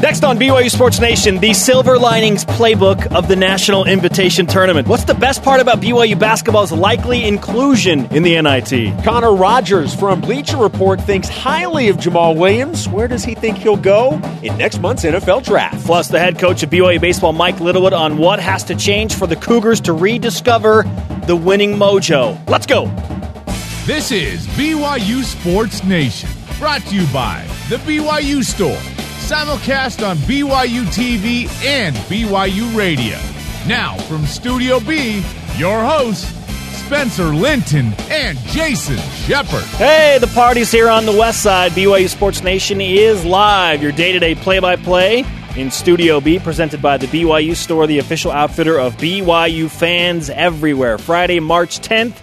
Next on BYU Sports Nation, the Silver Linings playbook of the National Invitation Tournament. What's the best part about BYU basketball's likely inclusion in the NIT? Connor Rogers from Bleacher Report thinks highly of Jamaal Williams. Where does he think he'll go in next month's NFL draft? Plus, the head coach of BYU baseball, Mike Littlewood, on what has to change for the Cougars to rediscover the winning mojo. Let's go. This is BYU Sports Nation, brought to you by the BYU Store simulcast on BYU TV and BYU Radio. Now, from Studio B, your hosts, Spencer Linton and Jason Shepard. Hey, the party's here on the west side. BYU Sports Nation is live, your day to day play by play in Studio B, presented by the BYU Store, the official outfitter of BYU fans everywhere. Friday, March 10th.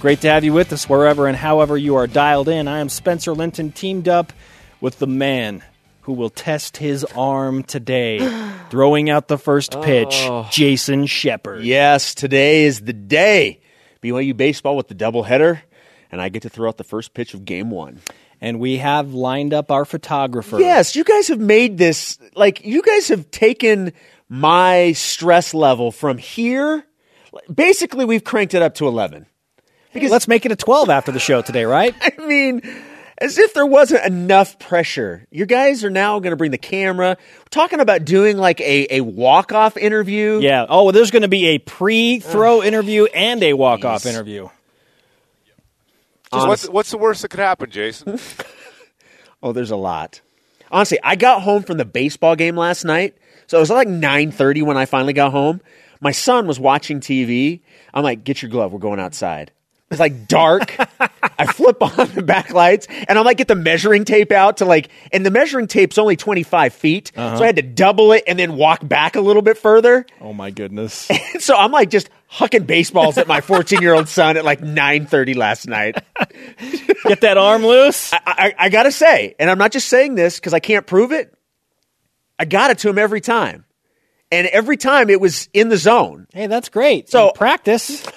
Great to have you with us wherever and however you are dialed in. I am Spencer Linton, teamed up with the man who will test his arm today, throwing out the first pitch, oh. Jason Shepard. Yes, today is the day. BYU baseball with the doubleheader, and I get to throw out the first pitch of game one. And we have lined up our photographer. Yes, you guys have made this like you guys have taken my stress level from here. Basically, we've cranked it up to eleven. Because let's make it a twelve after the show today, right? I mean as if there wasn't enough pressure. You guys are now going to bring the camera. We're talking about doing like a, a walk off interview. Yeah. Oh, well, there's going to be a pre throw interview and a walk off interview. What's, what's the worst that could happen, Jason? oh, there's a lot. Honestly, I got home from the baseball game last night. So it was like 9:30 when I finally got home. My son was watching TV. I'm like, "Get your glove. We're going outside." It's like dark. I flip on the backlights and I'm like, get the measuring tape out to like, and the measuring tape's only 25 feet. Uh-huh. So I had to double it and then walk back a little bit further. Oh my goodness. And so I'm like just hucking baseballs at my 14 year old son at like 9.30 last night. Get that arm loose. I, I, I gotta say, and I'm not just saying this because I can't prove it. I got it to him every time. And every time it was in the zone. Hey, that's great. So practice.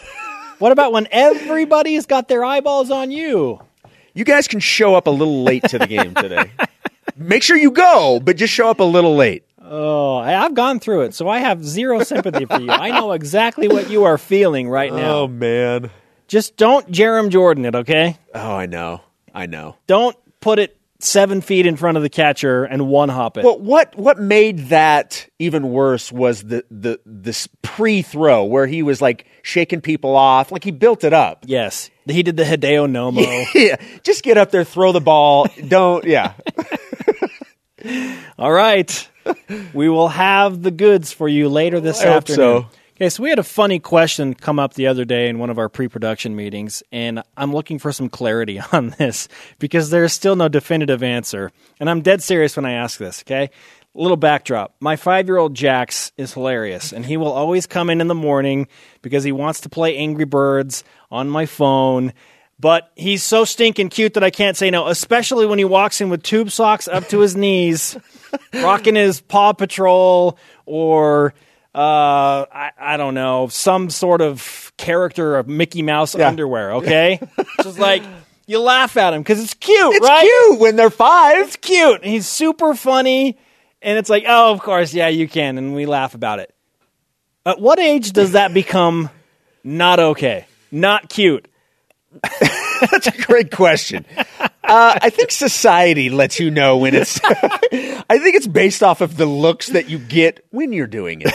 What about when everybody's got their eyeballs on you? You guys can show up a little late to the game today. Make sure you go, but just show up a little late. Oh, I've gone through it, so I have zero sympathy for you. I know exactly what you are feeling right now. Oh man. Just don't Jarom Jordan it, okay? Oh, I know. I know. Don't put it seven feet in front of the catcher and one hop it. Well, what what made that even worse was the the this pre throw where he was like shaking people off, like he built it up. Yes, he did the Hideo Nomo. yeah, just get up there, throw the ball. Don't. Yeah. All right, we will have the goods for you later this I afternoon. so. Okay, so we had a funny question come up the other day in one of our pre production meetings, and I'm looking for some clarity on this because there's still no definitive answer. And I'm dead serious when I ask this, okay? A little backdrop. My five year old Jax is hilarious, and he will always come in in the morning because he wants to play Angry Birds on my phone. But he's so stinking cute that I can't say no, especially when he walks in with tube socks up to his knees, rocking his Paw Patrol or uh, I, I don't know, some sort of character of Mickey Mouse yeah. underwear, okay? Just like, you laugh at him because it's cute, it's right? cute when they're five. It's cute. He's super funny. And it's like, oh, of course, yeah, you can. And we laugh about it. At what age does that become not okay? Not cute? That's a great question. Uh, I think society lets you know when it's. I think it's based off of the looks that you get when you're doing it.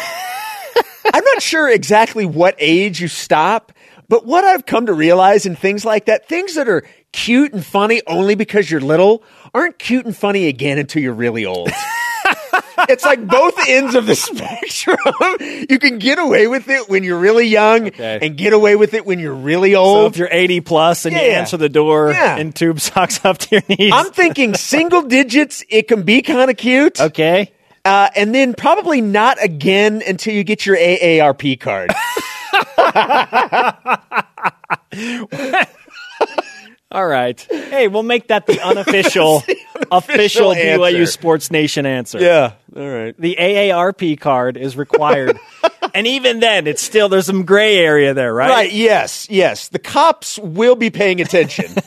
I'm not sure exactly what age you stop, but what I've come to realize in things like that, things that are cute and funny only because you're little, aren't cute and funny again until you're really old. It's like both ends of the spectrum. you can get away with it when you're really young okay. and get away with it when you're really old. So if you're 80 plus and yeah. you answer the door yeah. and tube socks up to your knees. I'm thinking single digits, it can be kind of cute. Okay. Uh, and then probably not again until you get your AARP card. All right. Hey, we'll make that the unofficial, the unofficial official BYU Sports Nation answer. Yeah. All right. The AARP card is required. and even then, it's still, there's some gray area there, right? Right. Yes. Yes. The cops will be paying attention.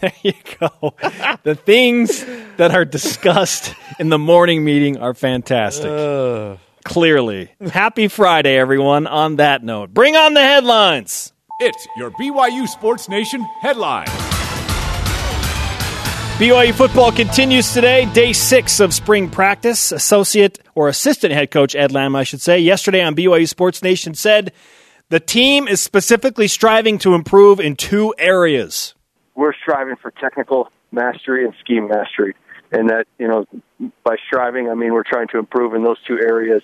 There you go. the things that are discussed in the morning meeting are fantastic. Clearly. Happy Friday, everyone. On that note, bring on the headlines. It's your BYU Sports Nation headline. BYU football continues today, day six of spring practice. Associate or assistant head coach Ed Lamb, I should say, yesterday on BYU Sports Nation said the team is specifically striving to improve in two areas. we're striving for technical mastery and scheme mastery. And that, you know, by striving, I mean we're trying to improve in those two areas.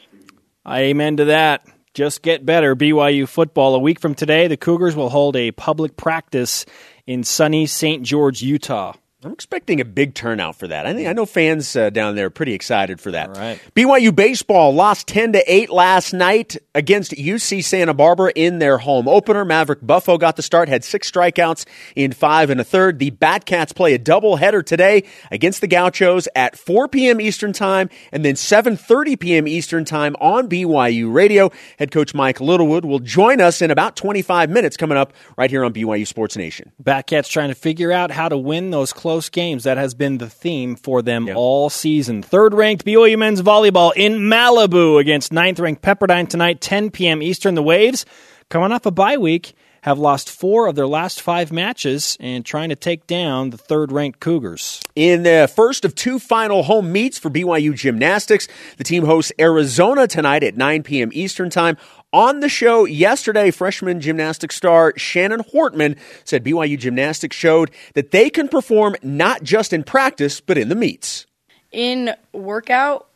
I amen to that. Just get better. BYU football. A week from today, the Cougars will hold a public practice in sunny St. George, Utah. I'm expecting a big turnout for that. I think I know fans uh, down there are pretty excited for that. All right. BYU baseball lost 10 to 8 last night against UC Santa Barbara in their home opener. Maverick Buffo got the start, had six strikeouts in five and a third. The Batcats play a doubleheader today against the Gauchos at 4 p.m. Eastern Time and then 7:30 p.m. Eastern Time on BYU Radio. Head coach Mike Littlewood will join us in about 25 minutes coming up right here on BYU Sports Nation. Batcats trying to figure out how to win those close games. That has been the theme for them all season. Third ranked BYU men's volleyball in Malibu against ninth ranked Pepperdine tonight, 10 p.m. Eastern. The Waves, coming off a bye week, have lost four of their last five matches and trying to take down the third ranked Cougars. In the first of two final home meets for BYU gymnastics, the team hosts Arizona tonight at 9 p.m. Eastern Time. On the show yesterday, freshman gymnastics star Shannon Hortman said BYU gymnastics showed that they can perform not just in practice, but in the meets. in workout,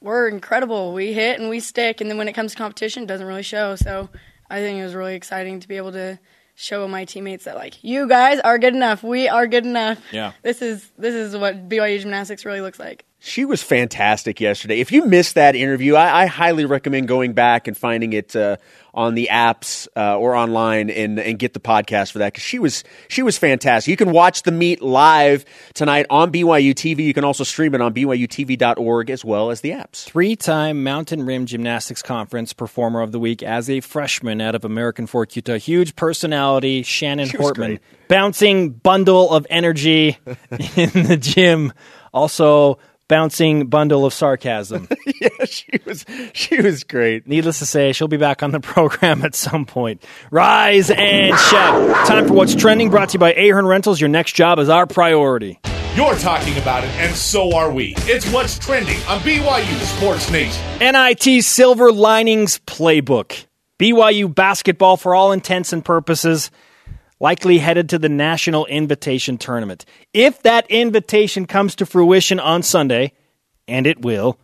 we're incredible. We hit and we stick, and then when it comes to competition, it doesn't really show. So I think it was really exciting to be able to show my teammates that like you guys are good enough. We are good enough. Yeah. This is this is what BYU gymnastics really looks like. She was fantastic yesterday. If you missed that interview, I, I highly recommend going back and finding it uh, on the apps uh, or online and, and get the podcast for that because she was she was fantastic. You can watch the meet live tonight on BYU TV. You can also stream it on BYUTV.org as well as the apps. Three time Mountain Rim Gymnastics Conference Performer of the Week as a freshman out of American Fork, Utah. Huge personality, Shannon She Hortman. Bouncing bundle of energy in the gym. Also, bouncing bundle of sarcasm. yeah, she was she was great. Needless to say, she'll be back on the program at some point. Rise and shout. Time for what's trending, brought to you by Ahern Rentals. Your next job is our priority. You're talking about it, and so are we. It's what's trending on BYU Sports Nation. NIT Silver Linings Playbook. BYU basketball, for all intents and purposes, likely headed to the National Invitation Tournament. If that invitation comes to fruition on Sunday, and it will,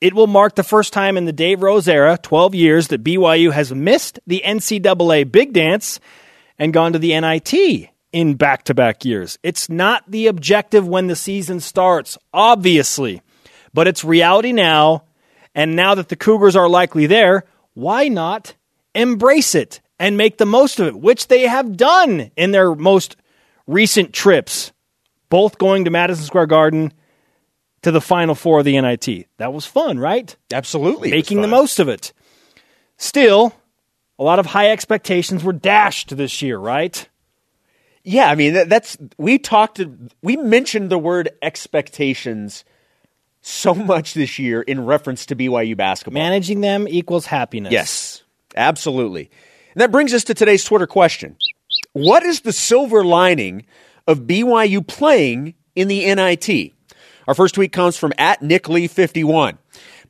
it will mark the first time in the Dave Rose era, 12 years, that BYU has missed the NCAA Big Dance and gone to the NIT in back to back years. It's not the objective when the season starts, obviously, but it's reality now. And now that the Cougars are likely there, why not embrace it and make the most of it, which they have done in their most recent trips, both going to Madison Square Garden to the Final Four of the NIT. That was fun, right? Absolutely, Making the most of it. Still, a lot of high expectations were dashed this year, right? Yeah, I mean that's we talked we mentioned the word expectations so much this year in reference to BYU basketball. Managing them equals happiness. Yes, absolutely. And that brings us to today's Twitter question. What is the silver lining of BYU playing in the NIT? Our first tweet comes from at Nick Lee 51.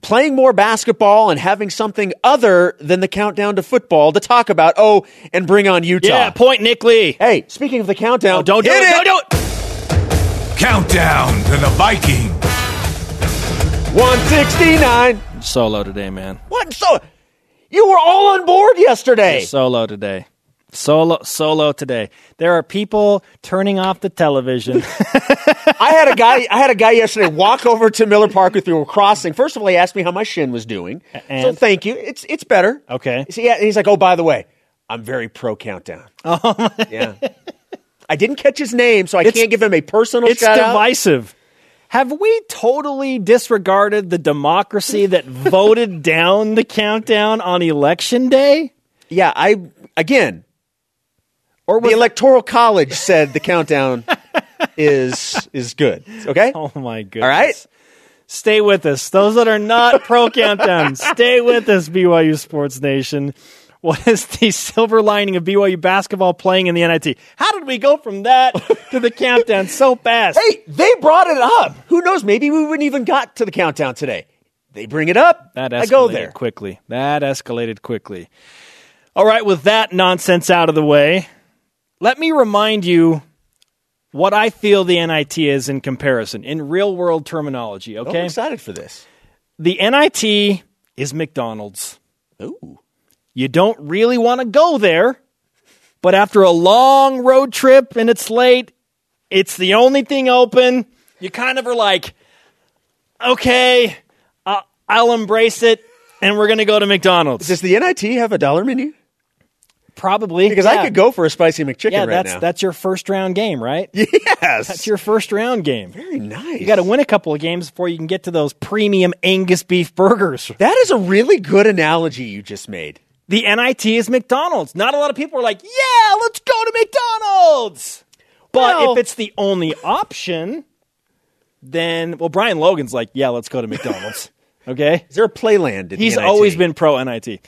Playing more basketball and having something other than the countdown to football to talk about. Oh, and bring on Utah. Yeah, point Nick Lee. Hey, speaking of the countdown, Oh, don't do hit it. Don't do it. Countdown to the Viking. 169. Solo today, man. What? So you were all on board yesterday. Solo today. Solo solo today. There are people turning off the television. I had a guy. I had a guy yesterday walk over to Miller Park with me. We're crossing. First of all, he asked me how my shin was doing. So thank you. It's it's better. Okay. So yeah, and he's like, oh, by the way, I'm very pro countdown. Oh yeah. I didn't catch his name, so I It's- can't give him a personal it's shout out. Have we totally disregarded the democracy that voted down the countdown on election day? Yeah, I again. Or The electoral college said the countdown is is good. Okay. Oh my goodness. All right. Stay with us. Those that are not pro countdown, stay with us, BYU Sports Nation. What is the silver lining of BYU basketball playing in the NIT? How did we go from that to the countdown so fast? Hey, they brought it up. Who knows? Maybe we wouldn't even got to the countdown today. They bring it up. That escalated I go there. quickly. That escalated quickly. All right, with that nonsense out of the way, let me remind you what I feel the NIT is in comparison, in real world terminology, Oh, I'm okay? excited for this. the NIT is McDonald's. Ooh. You don't really want to go there, but after a long road trip and it's late, it's the only thing open. You kind of are like, okay, uh, I'll embrace it, and we're going to go to McDonald's. Does the NIT have a dollar menu? Probably Because yeah. I could go for a spicy McChicken Yeah, right that's now. that's your first round game, right? yes. That's your first round game. very nice. You got to win a couple of games before you can get to those premium Angus beef burgers. That is a really good analogy you just made. The NIT is McDonald's. Not a lot of people are like, yeah, let's go to McDonald's. But Well- if it's the only option, then, well, Brian Logan's like, yeah, let's go to McDonald's. okay? Is there a playland? He's always been pro NIT.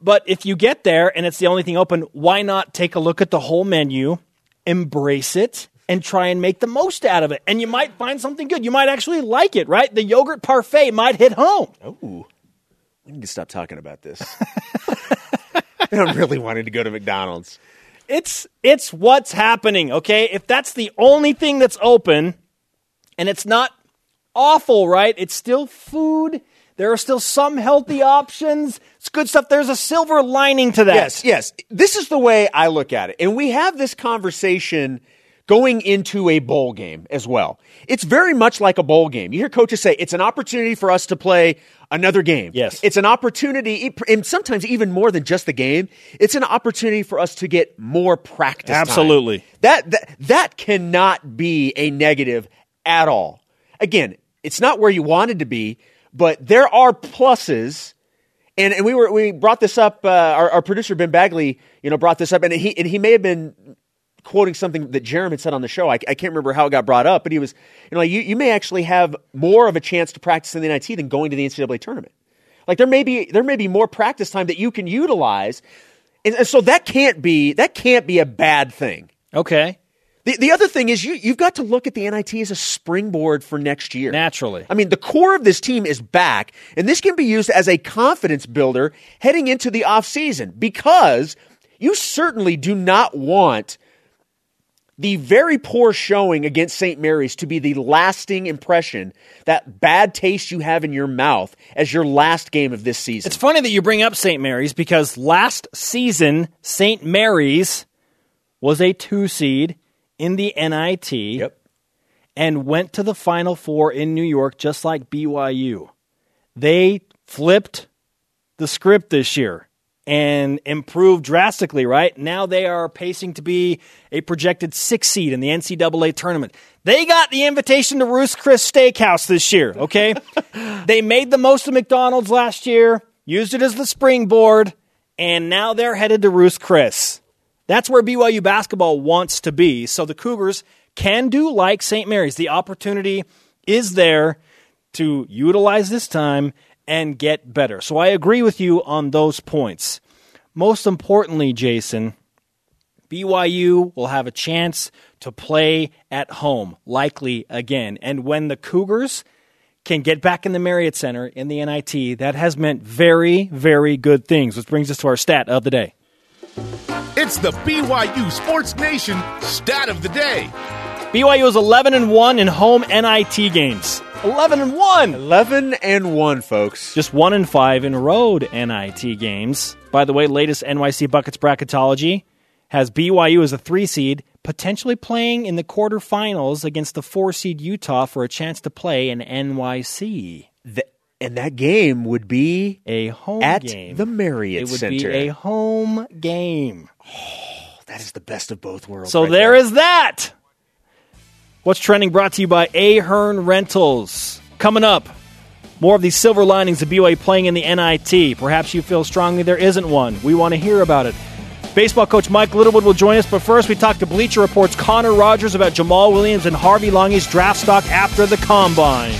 But if you get there and it's the only thing open, why not take a look at the whole menu, embrace it, and try and make the most out of it? And you might find something good. You might actually like it, right? The yogurt parfait might hit home. Ooh. We need to stop talking about this. I'm really wanting to go to McDonald's. It's it's what's happening, okay? If that's the only thing that's open and it's not awful, right? It's still food. There are still some healthy options. It's good stuff. There's a silver lining to that. Yes, yes. This is the way I look at it. And we have this conversation going into a bowl game as well. It's very much like a bowl game. You hear coaches say it's an opportunity for us to play another game. Yes. It's an opportunity, and sometimes even more than just the game, it's an opportunity for us to get more practice. time. Absolutely. That, that, that cannot be a negative at all. Again, it's not where you wanted to be, but there are pluses and, and we were we brought this up. Uh, our, our producer Ben Bagley, you know, brought this up, and he and he may have been quoting something that Jeremy had said on the show. I, I can't remember how it got brought up, but he was, you know, like, you you may actually have more of a chance to practice in the NIT than going to the NCAA tournament. Like there may be there may be more practice time that you can utilize, and, and so that can't be that can't be a bad thing. Okay. The, the other thing is you you've got to look at the NIT as a springboard for next year. Naturally. I mean, the core of this team is back, and this can be used as a confidence builder heading into the offseason because you certainly do not want the very poor showing against St. Mary's to be the lasting impression, that bad taste you have in your mouth as your last game of this season. It's funny that you bring up St. Mary's because last season, St. Mary's was a two seed in the NIT yep. and went to the Final Four in New York just like BYU. They flipped the script this year and improved drastically, right? Now they are pacing to be a projected six seed in the NCAA tournament. They got the invitation to Ruth's Chris Steakhouse this year, okay? they made the most of McDonald's last year, used it as the springboard, and now they're headed to Ruth's Chris. That's where BYU basketball wants to be. So the Cougars can do like St. Mary's. The opportunity is there to utilize this time and get better. So I agree with you on those points. Most importantly, Jason, BYU will have a chance to play at home, likely again. And when the Cougars can get back in the Marriott Center in the NIT, that has meant very, very good things, which brings us to our stat of the day. It's the BYU Sports Nation stat of the day. BYU is 11 and 1 in home NIT games. 11 and 1. 11 and 1, folks. Just 1 and 5 in road NIT games. By the way, latest NYC Buckets bracketology has BYU as a 3 seed, potentially playing in the quarterfinals against the 4 seed Utah for a chance to play in NYC. Th- and that game would be A home at game. the Marriott it would Center. be a home game. that is the best of both worlds. So right there is that. What's trending brought to you by Ahern Rentals. Coming up, more of these silver linings of BYU playing in the NIT. Perhaps you feel strongly there isn't one. We want to hear about it. Baseball coach Mike Littlewood will join us, but first we talk to Bleacher Report's Connor Rogers about Jamaal Williams and Harvey Langi's draft stock after the combine.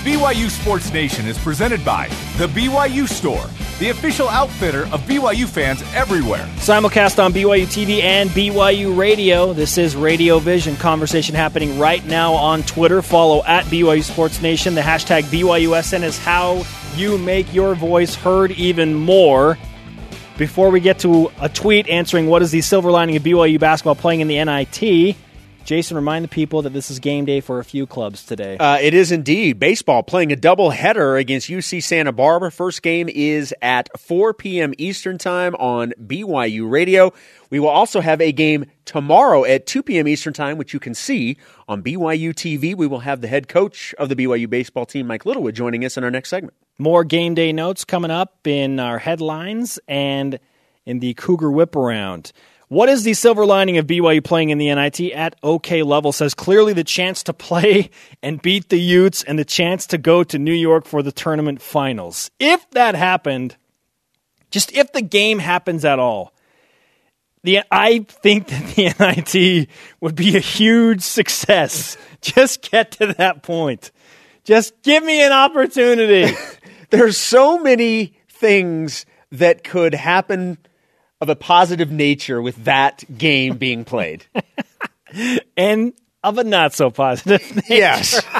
BYU Sports Nation is presented by The BYU Store, the official outfitter of BYU fans everywhere. Simulcast on BYU TV and BYU Radio. This is Radio Vision. Conversation happening right now on Twitter. Follow at BYU Sports Nation. The hashtag BYUSN is how you make your voice heard even more. Before we get to a tweet answering what is the silver lining of BYU basketball playing in the NIT, Jason, remind the people that this is game day for a few clubs today. Uh, it is indeed. Baseball playing a double header against UC Santa Barbara. First game is at 4 p.m. Eastern Time on BYU Radio. We will also have a game tomorrow at 2 p.m. Eastern Time, which you can see on BYU TV. We will have the head coach of the BYU baseball team, Mike Littlewood, joining us in our next segment. More game day notes coming up in our headlines and in the Cougar Whip Around. What is the silver lining of BYU playing in the NIT at OK level? Says clearly the chance to play and beat the Utes and the chance to go to New York for the tournament finals. If that happened, just if the game happens at all, the I think that the NIT would be a huge success. Just get to that point. Just give me an opportunity. There's so many things that could happen of a positive nature with that game being played. and of a not so positive nature. Yes.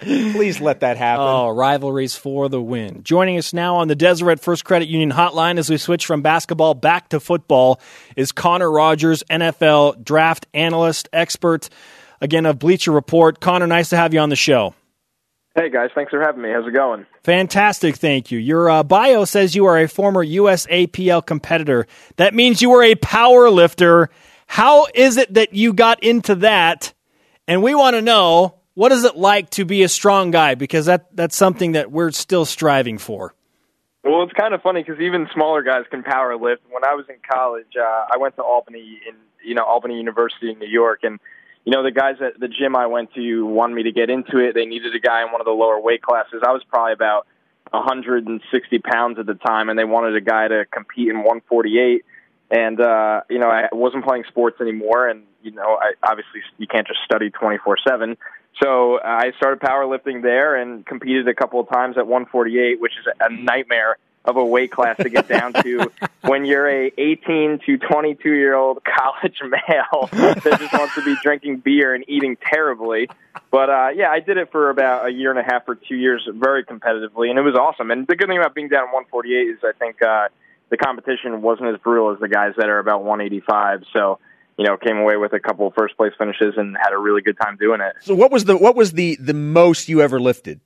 Please let that happen. Oh, rivalries for the win. Joining us now on the Deseret First Credit Union hotline as we switch from basketball back to football is Connor Rogers, NFL draft analyst, expert, again, of Bleacher Report. Connor, nice to have you on the show. Hey guys, thanks for having me. How's it going? Fantastic, thank you. Your uh, bio says you are a former USAPL competitor. That means you were a power lifter. How is it that you got into that? And we want to know what is it like to be a strong guy because that that's something that we're still striving for. Well, it's kind of funny because even smaller guys can power lift. When I was in college, uh, I went to Albany in you know Albany University in New York, and you know, the guys at the gym I went to wanted me to get into it. They needed a guy in one of the lower weight classes. I was probably about 160 pounds at the time, and they wanted a guy to compete in 148. And uh, you know, I wasn't playing sports anymore, and you know, I obviously you can't just study 24/7. So I started powerlifting there and competed a couple of times at 148, which is a nightmare of a weight class to get down to when you're a 18 to 22 year old college male that just wants to be drinking beer and eating terribly. But uh, yeah, I did it for about a year and a half or two years, very competitively, and it was awesome. And the good thing about being down 148 is I think uh, the competition wasn't as brutal as the guys that are about 185. So you know, came away with a couple of first place finishes and had a really good time doing it. So what was the what was the the most you ever lifted?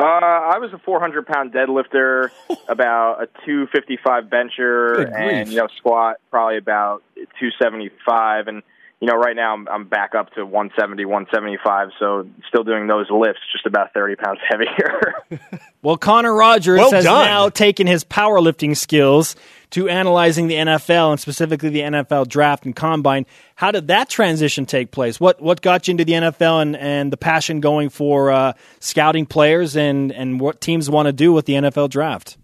Uh, I was a 400 pound deadlifter, about a 255 bencher, and you know squat probably about 275. And you know right now I'm, I'm back up to 170, 175. So still doing those lifts, just about 30 pounds heavier. well, Connor Rogers well has done. now taken his powerlifting skills to analyzing the NFL and specifically the NFL draft and combine. How did that transition take place? What what got you into the NFL and, and the passion going for uh, scouting players and, and what teams want to do with the NFL draft?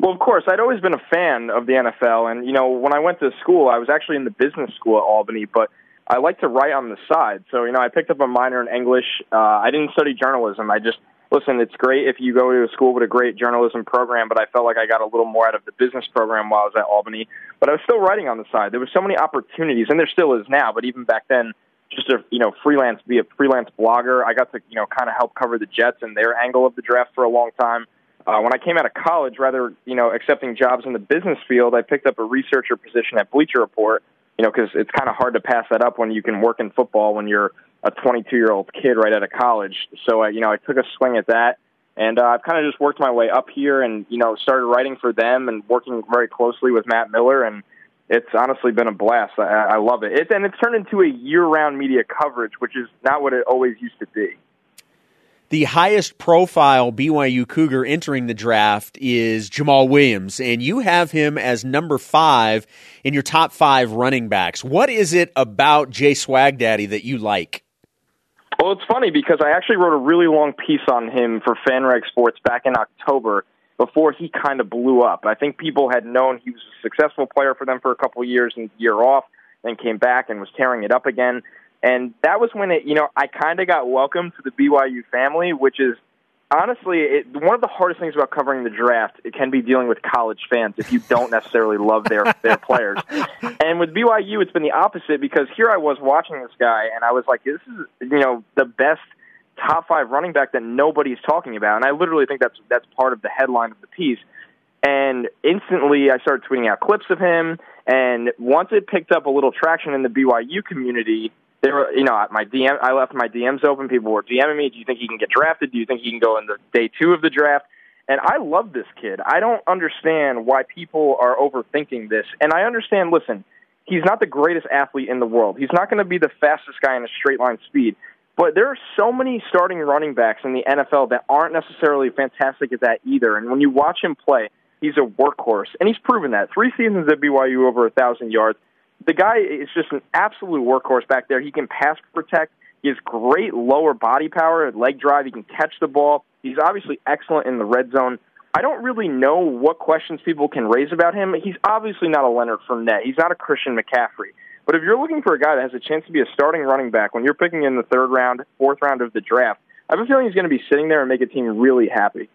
Well, of course, I'd always been a fan of the NFL, and you know, when I went to school, I was actually in the business school at Albany, but I like to write on the side. So, you know, I picked up a minor in English. Uh, I didn't study journalism. I just listen, it's great if you go to a school with a great journalism program, but I felt like I got a little more out of the business program while I was at Albany. But I was still writing on the side. There were so many opportunities, and there still is now. But even back then, just to you know freelance, be a freelance blogger. I got to you know kind of help cover the Jets and their angle of the draft for a long time. Uh, when I came out of college, rather you know accepting jobs in the business field, I picked up a researcher position at Bleacher Report. You know, because it's kind of hard to pass that up when you can work in football when you're a 22 year old kid right out of college. So, uh, you know, I took a swing at that. And uh, I've kind of just worked my way up here and, you know, started writing for them and working very closely with Matt Miller. And it's honestly been a blast. I, I love it. it. And it's turned into a year round media coverage, which is not what it always used to be. The highest profile BYU Cougar entering the draft is Jamaal Williams, and you have him as number five in your top five running backs. What is it about Jay Swagdaddy that you like? Well, it's funny because I actually wrote a really long piece on him for FanRag Sports back in October. Before he kind of blew up. I think people had known he was a successful player for them for a couple of years and year off, then came back and was tearing it up again. And that was when it, you know, I kind of got welcomed to the BYU family, which is honestly it, one of the hardest things about covering the draft. It can be dealing with college fans if you don't necessarily love their their players. And with BYU, it's been the opposite because here I was watching this guy, and I was like, this is you know the best top five running back that nobody's talking about, and I literally think that's that's part of the headline of the piece. And instantly, I started tweeting out clips of him. And once it picked up a little traction in the BYU community, there were, you know, my DM, I left my DMs open. People were DMing me. Do you think he can get drafted? Do you think he can go in the day two of the draft? And I love this kid. I don't understand why people are overthinking this. And I understand, listen, he's not the greatest athlete in the world. He's not going to be the fastest guy in a straight line speed. But there are so many starting running backs in the NFL that aren't necessarily fantastic at that either. And when you watch him play, he's a workhorse. And he's proven that. Three seasons at BYU, over a 1,000 yards the guy is just an absolute workhorse back there. He can pass protect. He has great lower body power, leg drive. He can catch the ball. He's obviously excellent in the red zone. I don't really know what questions people can raise about him. He's obviously not a Leonard Fournette. He's not a Christian McCaffrey. But if you're looking for a guy that has a chance to be a starting running back when you're picking in the third round, fourth round of the draft, I have a feeling he's going to be sitting there and make a team really happy.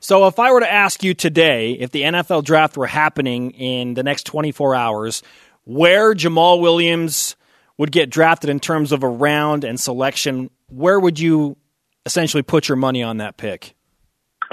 So, if I were to ask you today, if the NFL draft were happening in the next 24 hours, where Jamaal Williams would get drafted in terms of a round and selection, where would you essentially put your money on that pick?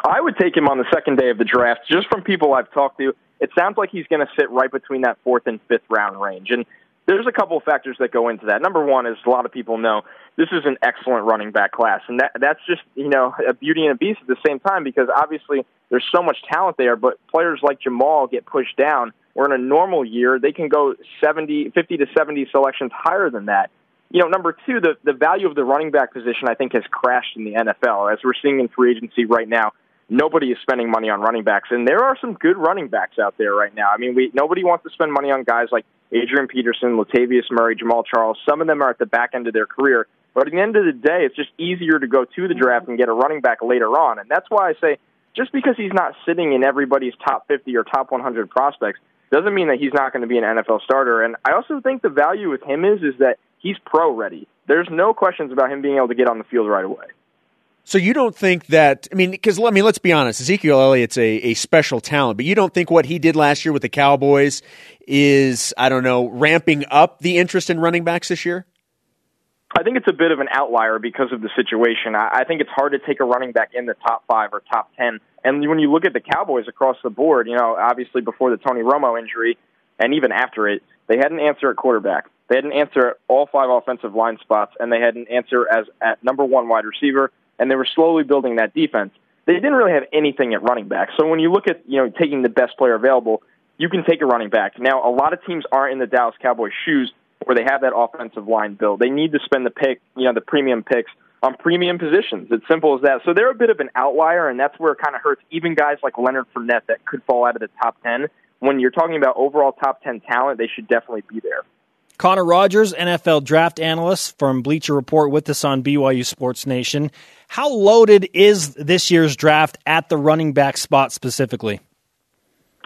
I would take him on the second day of the draft. Just from people I've talked to, it sounds like he's going to sit right between that fourth and fifth round range. And there's a couple of factors that go into that. Number one is a lot of people know this is an excellent running back class, and that that's just you know a beauty and a beast at the same time because obviously there's so much talent there, but players like Jamaal get pushed down or in a normal year, they can go 70, 50 to 70 selections higher than that. You know, number two, the, the value of the running back position, I think, has crashed in the NFL. As we're seeing in free agency right now, nobody is spending money on running backs, and there are some good running backs out there right now. I mean, we nobody wants to spend money on guys like Adrian Peterson, Latavius Murray, Jamaal Charles. Some of them are at the back end of their career, but at the end of the day, it's just easier to go to the draft and get a running back later on, and that's why I say just because he's not sitting in everybody's top 50 or top 100 prospects doesn't mean that he's not going to be an NFL starter. And I also think the value with him is is that he's pro ready. There's no questions about him being able to get on the field right away. So you don't think that? I mean, because I mean, let's be honest. Ezekiel Elliott's a, a special talent, but you don't think what he did last year with the Cowboys is I don't know ramping up the interest in running backs this year? I think it's a bit of an outlier because of the situation. I, I think it's hard to take a running back in the top five or top ten. And when you look at the Cowboys across the board, you know, obviously before the Tony Romo injury, and even after it, they had an answer at quarterback. They had an answer at all five offensive line spots, and they had an answer as at number one wide receiver. And they were slowly building that defense. They didn't really have anything at running back. So when you look at you know taking the best player available, you can take a running back. Now, a lot of teams aren't in the Dallas Cowboys' shoes where they have that offensive line build. They need to spend the pick, you know, the premium picks on premium positions. It's simple as that. So they're a bit of an outlier, and that's where it kind of hurts even guys like Leonard Fournette that could fall out of the top 10. When you're talking about overall top 10 talent, they should definitely be there. Connor Rogers, NFL draft analyst from Bleacher Report with us on BYU Sports Nation. How loaded is this year's draft at the running back spot specifically?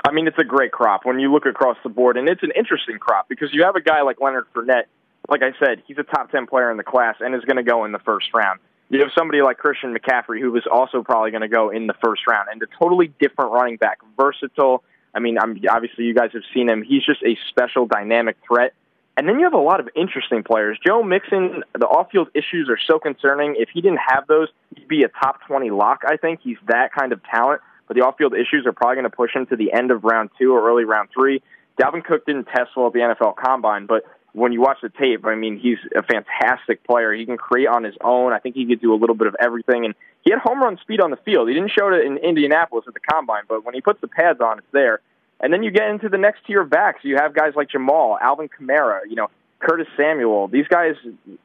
I mean, it's a great crop when you look across the board, and it's an interesting crop because you have a guy like Leonard Fournette. Like I said, he's a top 10 player in the class and is going to go in the first round. You have somebody like Christian McCaffrey, who is also probably going to go in the first round, and a totally different running back, versatile. I mean, I'm, obviously, you guys have seen him. He's just a special, dynamic threat. And then you have a lot of interesting players. Joe Mixon, the off field issues are so concerning. If he didn't have those, he'd be a top 20 lock, I think. He's that kind of talent but the off-field issues are probably going to push him to the end of round two or early round three. Dalvin Cook didn't test well at the NFL Combine, but when you watch the tape, I mean, he's a fantastic player. He can create on his own. I think he could do a little bit of everything, and he had home run speed on the field. He didn't show it in Indianapolis at the Combine, but when he puts the pads on, it's there. And then you get into the next tier of backs. You have guys like Jamaal, Alvin Kamara, you know, Curtis Samuel. These guys,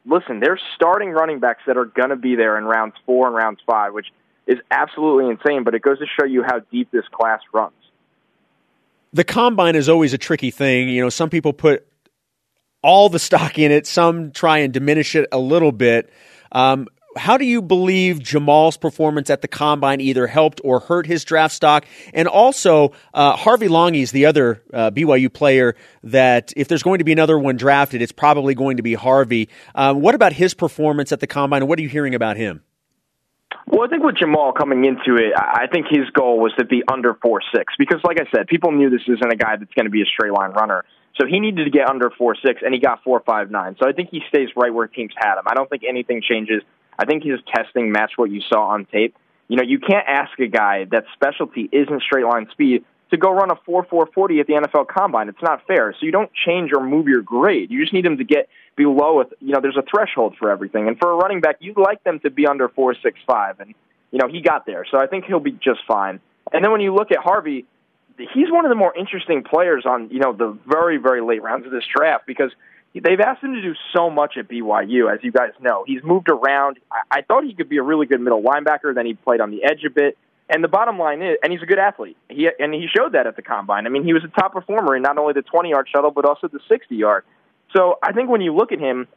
listen, they're starting running backs that are going to be there in rounds four and rounds five, which is absolutely insane, but it goes to show you how deep this class runs. The combine is always a tricky thing. You know, some people put all the stock in it, some try and diminish it a little bit. Um, how do you believe Jamaal's performance at the combine either helped or hurt his draft stock? And also, uh, Harvey Langi is the other uh, BYU player that, if there's going to be another one drafted, it's probably going to be Harvey. Uh, what about his performance at the combine, what are you hearing about him? Well, I think with Jamaal coming into it, I think his goal was to be under four six because, like I said, people knew this isn't a guy that's going to be a straight line runner. So he needed to get under four six, and he got four five nine. So I think he stays right where teams had him. I don't think anything changes. I think his testing matched what you saw on tape. You know, you can't ask a guy that specialty isn't straight line speed to go run a four forty at the NFL Combine. It's not fair. So you don't change or move your grade. You just need them to get below. it. you know, there's a threshold for everything. And for a running back, you'd like them to be under four six five, and you know he got there. So I think he'll be just fine. And then when you look at Harvey, he's one of the more interesting players on you know the very very late rounds of this draft because they've asked him to do so much at BYU, as you guys know. He's moved around. I, I thought he could be a really good middle linebacker. Then he played on the edge a bit. And the bottom line is, and he's a good athlete. He and he showed that at the combine. I mean, he was a top performer in not only the 20 yard shuttle but also the 60 yard. So I think when you look at him,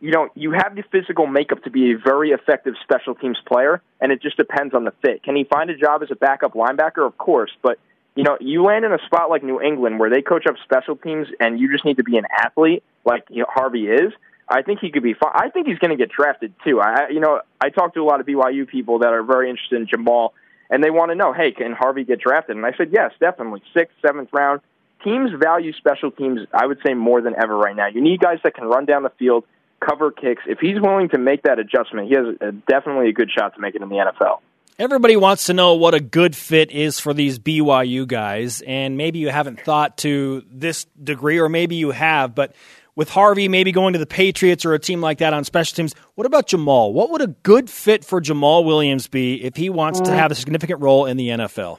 you know, you have the physical makeup to be a very effective special teams player, and it just depends on the fit. Can he find a job as a backup linebacker? Of course, but you know, you land in a spot like New England where they coach up special teams, and you just need to be an athlete like you know, Harvey is. I think he could be fine. I think he's going to get drafted too. I, you know, I talked to a lot of BYU people that are very interested in Jamaal, and they want to know, hey, can Harvey get drafted? And I said, yes, definitely, sixth, seventh round. Teams value special teams, I would say, more than ever right now. You need guys that can run down the field, cover kicks. If he's willing to make that adjustment, he has a, definitely a good shot to make it in the NFL. Everybody wants to know what a good fit is for these BYU guys, and maybe you haven't thought to this degree, or maybe you have, but with Harvey maybe going to the Patriots or a team like that on special teams, what about Jamaal? What would a good fit for Jamaal Williams be if he wants to have a significant role in the NFL?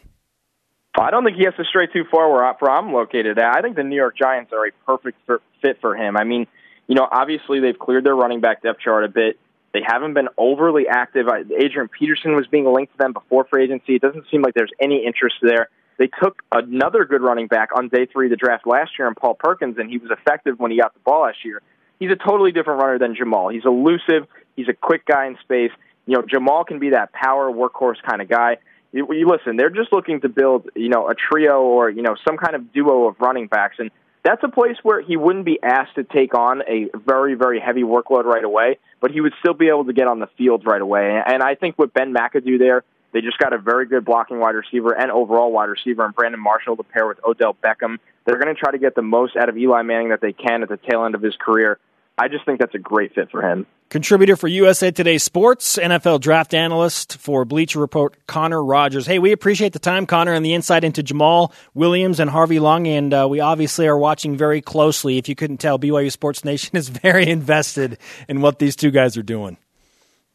I don't think he has to stray too far where I'm located at. I think the New York Giants are a perfect fit for him. I mean, you know, obviously they've cleared their running back depth chart a bit. They haven't been overly active. Adrian Peterson was being linked to them before free agency. It doesn't seem like there's any interest there. They took another good running back on day three of the draft last year in Paul Perkins, and he was effective when he got the ball last year. He's a totally different runner than Jamaal. He's elusive. He's a quick guy in space. You know, Jamaal can be that power workhorse kind of guy. You, you listen, they're just looking to build, you know, a trio or you know some kind of duo of running backs, and that's a place where he wouldn't be asked to take on a very, very heavy workload right away, but he would still be able to get on the field right away. And I think with Ben McAdoo there, they just got a very good blocking wide receiver and overall wide receiver and Brandon Marshall to pair with Odell Beckham. They're going to try to get the most out of Eli Manning that they can at the tail end of his career. I just think that's a great fit for him. Contributor for USA Today Sports, NFL draft analyst for Bleacher Report, Connor Rogers. Hey, we appreciate the time, Connor, and the insight into Jamaal Williams and Harvey Langi, and uh, we obviously are watching very closely. If you couldn't tell, BYU Sports Nation is very invested in what these two guys are doing.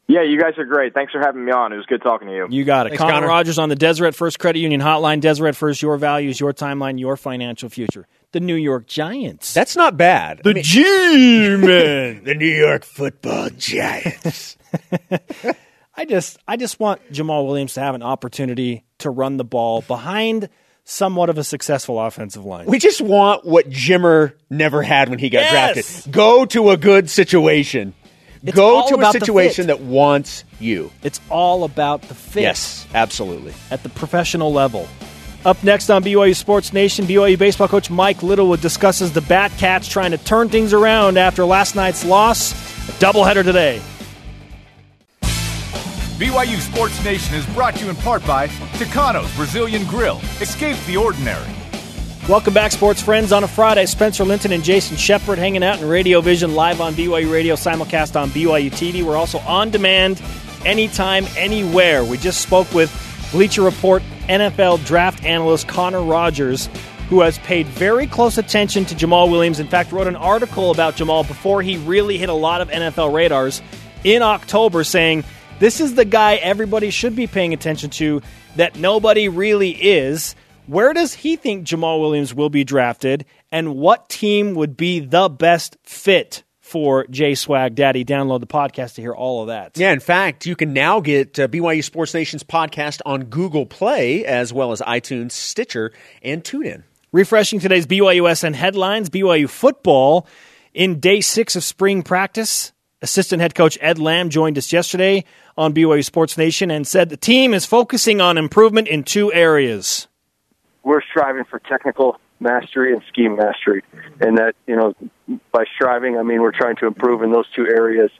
Yeah, you guys are great. Thanks for having me on. It was good talking to you. You got it. Thanks, Connor, Connor. Rogers on the Deseret First Credit Union Hotline. Deseret First, your values, your timeline, your financial future. The New York Giants. That's not bad. the G-Men. the New York Football Giants. I just I just want Jamaal Williams to have an opportunity to run the ball behind somewhat of a successful offensive line. we just want what Jimmer never had when he got Yes! drafted. Go to a good situation. It's Go to a situation that wants you. It's all about the fit Yes, absolutely. at the professional level. Up next on BYU Sports Nation, BYU baseball coach Mike Littlewood discusses the Batcats trying to turn things around after last night's loss. A doubleheader today. BYU Sports Nation is brought to you in part by Tucano's Brazilian Grill. Escape the ordinary. Welcome back, sports friends. On a Friday, Spencer Linton and Jason Shepard hanging out in Radio Vision live on BYU Radio, simulcast on BYU TV. We're also on demand anytime, anywhere. We just spoke with Bleacher Report NFL draft analyst Connor Rogers, who has paid very close attention to Jamaal Williams. In fact, wrote an article about Jamaal before he really hit a lot of NFL radars in October saying, This is the guy everybody should be paying attention to that nobody really is. Where does he think Jamaal Williams will be drafted, and what team would be the best fit for J Swag Daddy? Download the podcast to hear all of that. Yeah, in fact, you can now get uh, BYU Sports Nation's podcast on Google Play as well as iTunes, Stitcher, and TuneIn. Refreshing today's BYUSN headlines BYU football in day six of spring practice Assistant head coach Ed Lamb joined us yesterday on BYU Sports Nation and said the team is focusing on improvement in two areas. We're striving for technical mastery and scheme mastery, and that you know, by striving, I mean we're trying to improve in those two areas.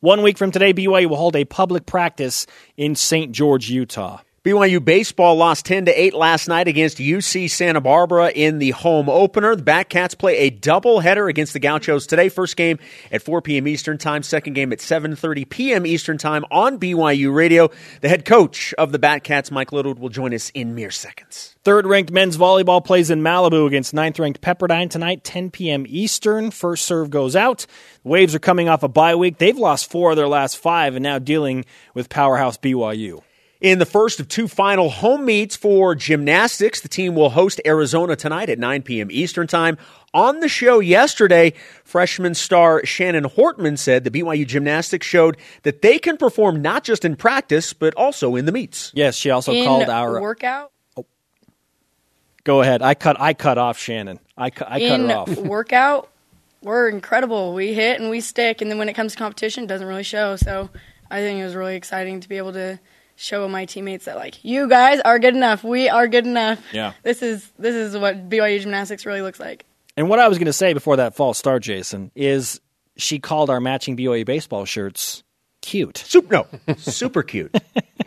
One week from today, BYU will hold a public practice in St. George, Utah. BYU baseball lost 10 to 8 last night against UC Santa Barbara in the home opener. The Batcats play a doubleheader against the Gauchos today. First game at 4 p.m. Eastern Time, second game at 7:30 p.m. Eastern Time on BYU Radio. The head coach of the Batcats, Mike Littlewood, will join us in mere seconds. Third ranked men's volleyball plays in Malibu against ninth ranked Pepperdine tonight, 10 p.m. Eastern. First serve goes out. The Waves are coming off a bye week. They've lost four of their last five and now dealing with powerhouse BYU. In the first of two final home meets for gymnastics, the team will host Arizona tonight at 9 p.m. Eastern Time. On the show yesterday, freshman star Shannon Hortman said the BYU gymnastics showed that they can perform not just in practice, but also in the meets. Yes, she also in called our workout. Oh. Go ahead. I cut. I cut off Shannon. I, cu- I cut in her off. workout, we're incredible. We hit and we stick, and then when it comes to competition, it doesn't really show. So I think it was really exciting to be able to show my teammates that like you guys are good enough. We are good enough. Yeah. This is this is what BYU gymnastics really looks like. And what I was going to say before that false start, Jason, is she called our matching BYU baseball shirts cute. Super, no, super cute.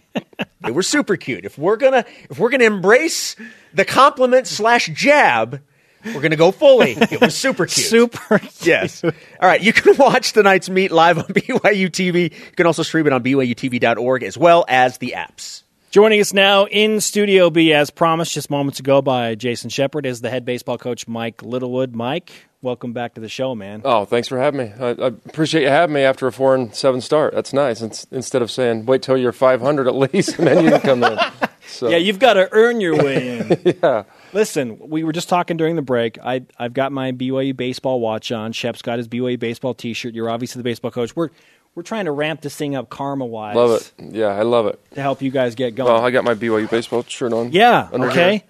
they were super cute. If we're gonna, if we're gonna embrace the compliment slash jab, we're gonna go fully. It was super cute. Super. Cute. Yes. All right. You can watch tonight's meet live on BYU TV. You can also stream it on BYUTV.org as well as the apps. Joining us now in Studio B, as promised just moments ago by Jason Shepard, is the head baseball coach Mike Littlewood. Mike, welcome back to the show, man. Oh, thanks for having me. I, I appreciate you having me after a four and seven start. That's nice. It's, instead of saying wait till you're 500 at least and then you can come in. So, Yeah, you've got to earn your way in. yeah. Listen, we were just talking during the break. I, I've got my BYU baseball watch on. Shep's got his BYU baseball T-shirt. You're obviously the baseball coach. We're we're trying to ramp this thing up karma wise. Love it. Yeah, I love it. to help you guys get going. Well, I got my BYU baseball shirt on. Yeah. Okay. here.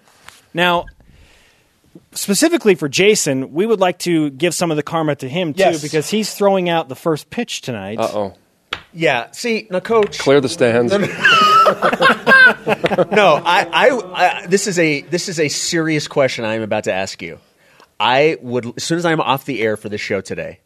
Now, specifically for Jason, we would like to give some of the karma to him too, Yes. because he's throwing out the first pitch tonight. Uh oh. Yeah. See, now, coach. Clear the stands. No, I, I, I, this is a this is a serious question I am about to ask you. I would, as soon as I'm off the air for the show today,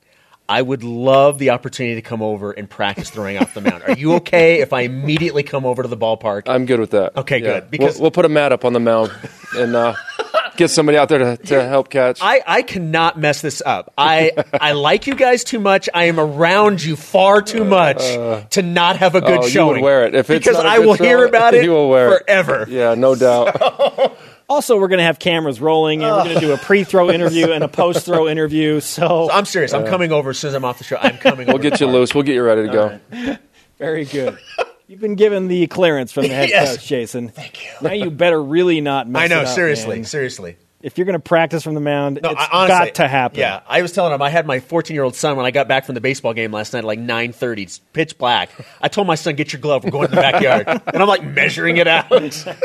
I would love the opportunity to come over and practice throwing off the mound. Are you okay if I immediately come over to the ballpark? I'm good with that. Okay, Yeah. good, because- we'll, we'll put a mat up on the mound and uh, get somebody out there to, to help catch. I, I cannot mess this up. I I like you guys too much. I am around you far too uh, much to not have a good oh, you showing. would wear it if it's because not a I good will throw, hear about it You will wear it. forever. Yeah, no doubt. Also, we're going to have cameras rolling, and we're going to do a pre-throw interview and a post-throw interview. So I'm serious. I'm coming over as soon as I'm off the show. I'm coming. We'll over get you the loose. We'll get you ready to go. very good. You've been given the clearance from the head Yes. coach, Jason. Thank you. Now you better really not mess I know. it up, seriously, man. seriously. If you're going to practice from the mound, No, it's I, honestly, got to happen. Yeah, I was telling him I had my 14 year old son when I got back from the baseball game last night at like 9:30. It's pitch black. I told my son, "Get your glove. We're going to the backyard." and I'm like measuring it out.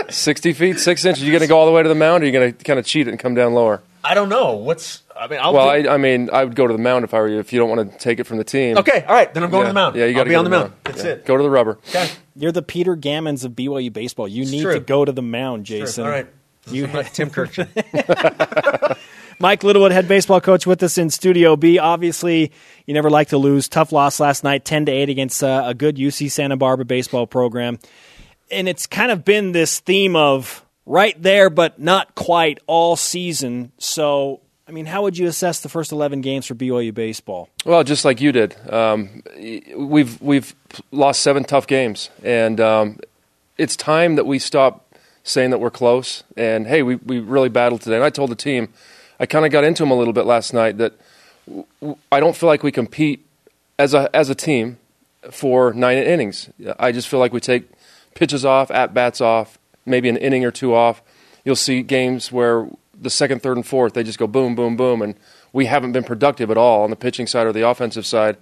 60 feet, 6 inches. You going to go all the way to the mound or are you going to kind of cheat it and come down lower? I don't know what's. I mean, I'll Well, do- I, I mean, I would go to the mound if I were you if you don't want to take it from the team. okay, all right. Then I'm going yeah. to the mound. Yeah, you got to be on the mound. That's Yeah. it. Go to the rubber. Okay. You're the Peter Gammons of BYU baseball. You need true. to go to the mound, Jason. All right. You Tim Kurkjian. Mike Littlewood, head baseball coach, with us in Studio B. Obviously, you never like to lose. Tough loss last night, ten to eight against uh, a good UC Santa Barbara baseball program, and it's kind of been this theme of right there, but not quite all season. So, I mean, how would you assess the first eleven games for BYU baseball? Well, just like you did, um, we've we've lost seven tough games, and um, it's time that we stop saying that we're close. And hey, we we really battled today. And I told the team, I kind of got into them a little bit last night that I don't feel like we compete as a as a team for nine innings. I just feel like we take pitches off, at bats off, maybe an inning or two off. You'll see games where the second, third, and fourth they just go boom, boom, boom, and we haven't been productive at all on the pitching side or the offensive side.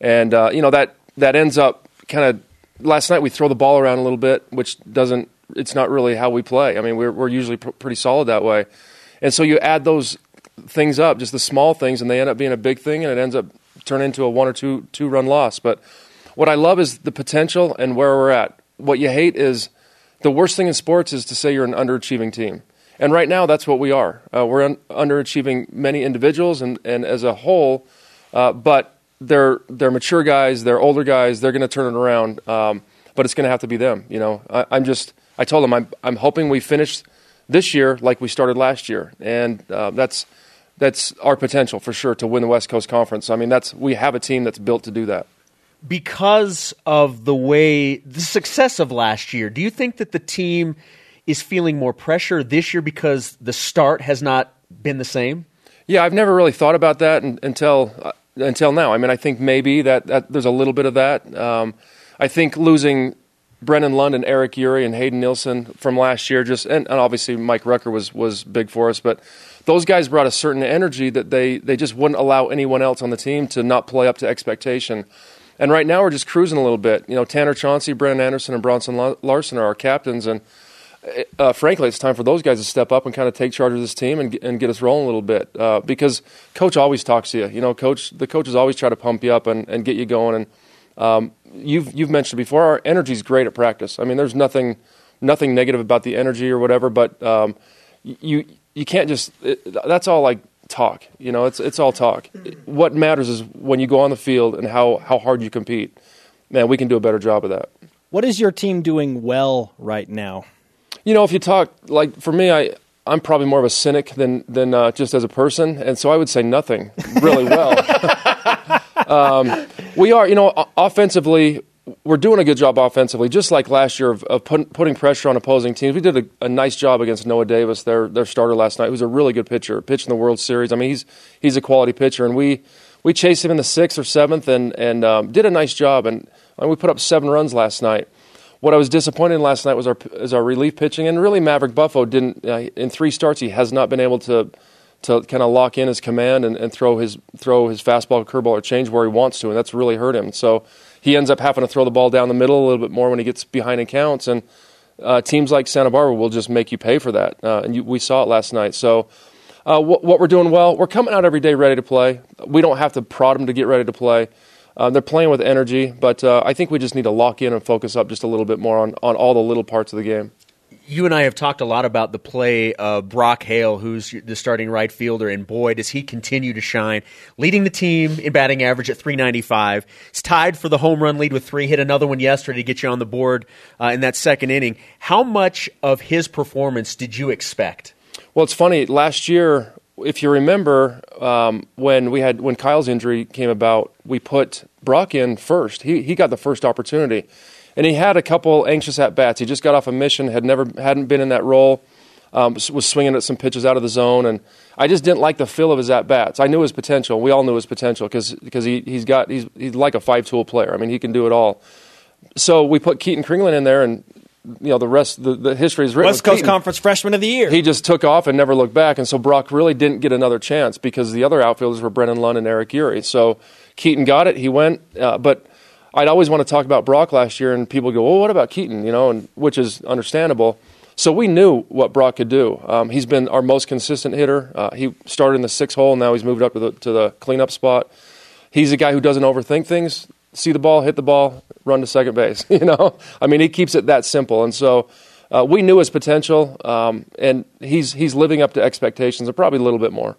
And uh, you know that that ends up kind of. Last night we throw the ball around a little bit, which doesn't. It's not really how we play. I mean, we're we're usually pr- pretty solid that way. And so you add those things up, just the small things, and they end up being a big thing, and it ends up turning into a one or two two run loss. But what I love is the potential and where we're at. What you hate is the worst thing in sports is to say you're an underachieving team. And right now, that's what we are. Uh, we're un- underachieving many individuals and, and as a whole, uh, but they're, they're mature guys, they're older guys, they're going to turn it around. Um, but it's going to have to be them. You know, I, I'm just, I told them I'm, I'm hoping we finish this year like we started last year. And uh, that's, that's our potential for sure to win the West Coast Conference. I mean, that's, we have a team that's built to do that because of the way the success of last year, do you think that the team is feeling more pressure this year because the start has not been the same? Yeah, I've never really thought about that until uh, until now. I mean, I think maybe that, that there's a little bit of that. Um, I think losing Brennan Lund and Eric Ury and Hayden Nilsson from last year, just and, and, obviously Mike Rucker was was big for us, but those guys brought a certain energy that they they just wouldn't allow anyone else on the team to not play up to expectation. And right now we're just cruising a little bit. You know, Tanner Chauncey, Brandon Anderson, and Bronson Larson are our captains, and uh, frankly, it's time for those guys to step up and kind of take charge of this team and, and get us rolling a little bit. Uh, because coach always talks to you. You know, coach, the coaches always try to pump you up and, and get you going. And um, you've you've mentioned before, our energy is great at practice. I mean, there's nothing nothing negative about the energy or whatever, but um, you you can't just. It, that's all like talk. You know, it's it's all talk. What matters is when you go on the field and how how hard you compete. Man, we can do a better job of that. What is your team doing well right now? You know, if you talk like for me, I I'm probably more of a cynic than than uh, just as a person, and so I would say nothing really well. um, we are, you know, offensively, we're doing a good job offensively, just like last year of, of put, putting pressure on opposing teams. We did a, a, nice job against Noah Davis, their their starter last night, who's a really good pitcher, pitched in the World Series. I mean, he's he's a quality pitcher, and we we chased him in the sixth or seventh, and and um, did a nice job, and, and we put up seven runs last night. What I was disappointed in last night was our is our relief pitching, and really Maverick Buffo didn't uh, in three starts he has not been able to to kind of lock in his command and, and throw his throw his fastball, curveball, or change where he wants to, and that's really hurt him. So he ends up having to throw the ball down the middle a little bit more when he gets behind in counts. And uh, teams like Santa Barbara will just make you pay for that. Uh, and you, we saw it last night. So uh, what, what, we're doing well, we're coming out every day ready to play. We don't have to prod them to get ready to play. Uh, they're playing with energy, but uh, I think we just need to lock in and focus up just a little bit more on, on all the little parts of the game you and I have talked a lot about the play of Brock Hale, who's the starting right fielder, and boy, does he continue to shine, leading the team in batting average at 395. He's tied for the home run lead with three, hit another one yesterday to get you on the board uh, in that second inning. How much of his performance did you expect? Well, it's funny. Last year, if you remember, um, when we had when Kyle's injury came about, we put Brock in first. He he got the first opportunity and he had a couple anxious at bats. He just got off a mission, had never hadn't been in that role, um, was swinging at some pitches out of the zone, and I just didn't like the feel of his at bats. I knew his potential. We all knew his potential because because he he's got he's he's like a five tool player. I mean, he can do it all. So we put Keaton Kringlen in there, and you know the rest the, the history is written. West Coast. Conference Freshman of the Year. He just took off and never looked back, and so Brock really didn't get another chance because the other outfielders were Brennan Lund and Eric Ury. So Keaton got it. He went, uh, but I'd always want to talk about Brock last year, and people go, "Well, what about Keaton?" You know, and which is understandable. So we knew what Brock could do. Um, he's been our most consistent hitter. Uh, he started in the six hole, and now he's moved up to the to the cleanup spot. He's a guy who doesn't overthink things. See the ball, hit the ball, run to second base. You know, I mean, he keeps it that simple, and so. Uh, we knew his potential, um, and he's he's living up to expectations, and probably a little bit more.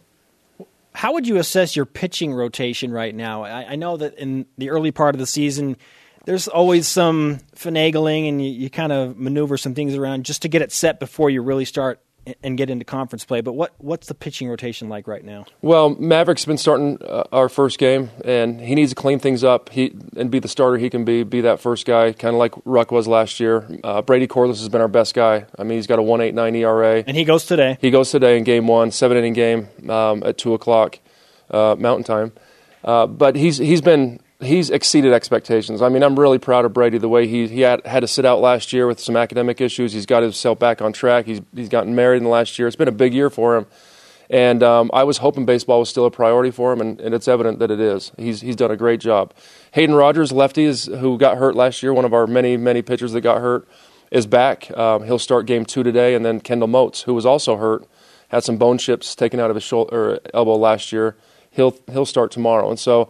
How would you assess your pitching rotation right now? I, I, know that in the early part of the season, there's always some finagling and you, you kind of maneuver some things around just to get it set before you really start and get into conference play. But what what's the pitching rotation like right now? Well, Maverick's been starting uh, our first game, and he needs to clean things up. He and be the starter he can be. Be that first guy, kind of like Ruck was last year. Uh, Brady Corliss has been our best guy. I mean, he's got a one eight nine ERA, and he goes today. He goes today in game one, seven inning game um, at two o'clock uh, Mountain Time. Uh, but he's he's been he's exceeded expectations. I mean, I'm really proud of Brady the way he he had had to sit out last year with some academic issues. He's got himself back on track. He's he's gotten married in the last year. It's been a big year for him. And um, I was hoping baseball was still a priority for him, and, and, it's evident that it is. He's he's done a great job. Hayden Rogers, lefty, is, who got hurt last year, one of our many many pitchers that got hurt, is back. Um, he'll start game two today, and then Kendall Moats, who was also hurt, had some bone chips taken out of his shoulder elbow last year. He'll he'll start tomorrow, and so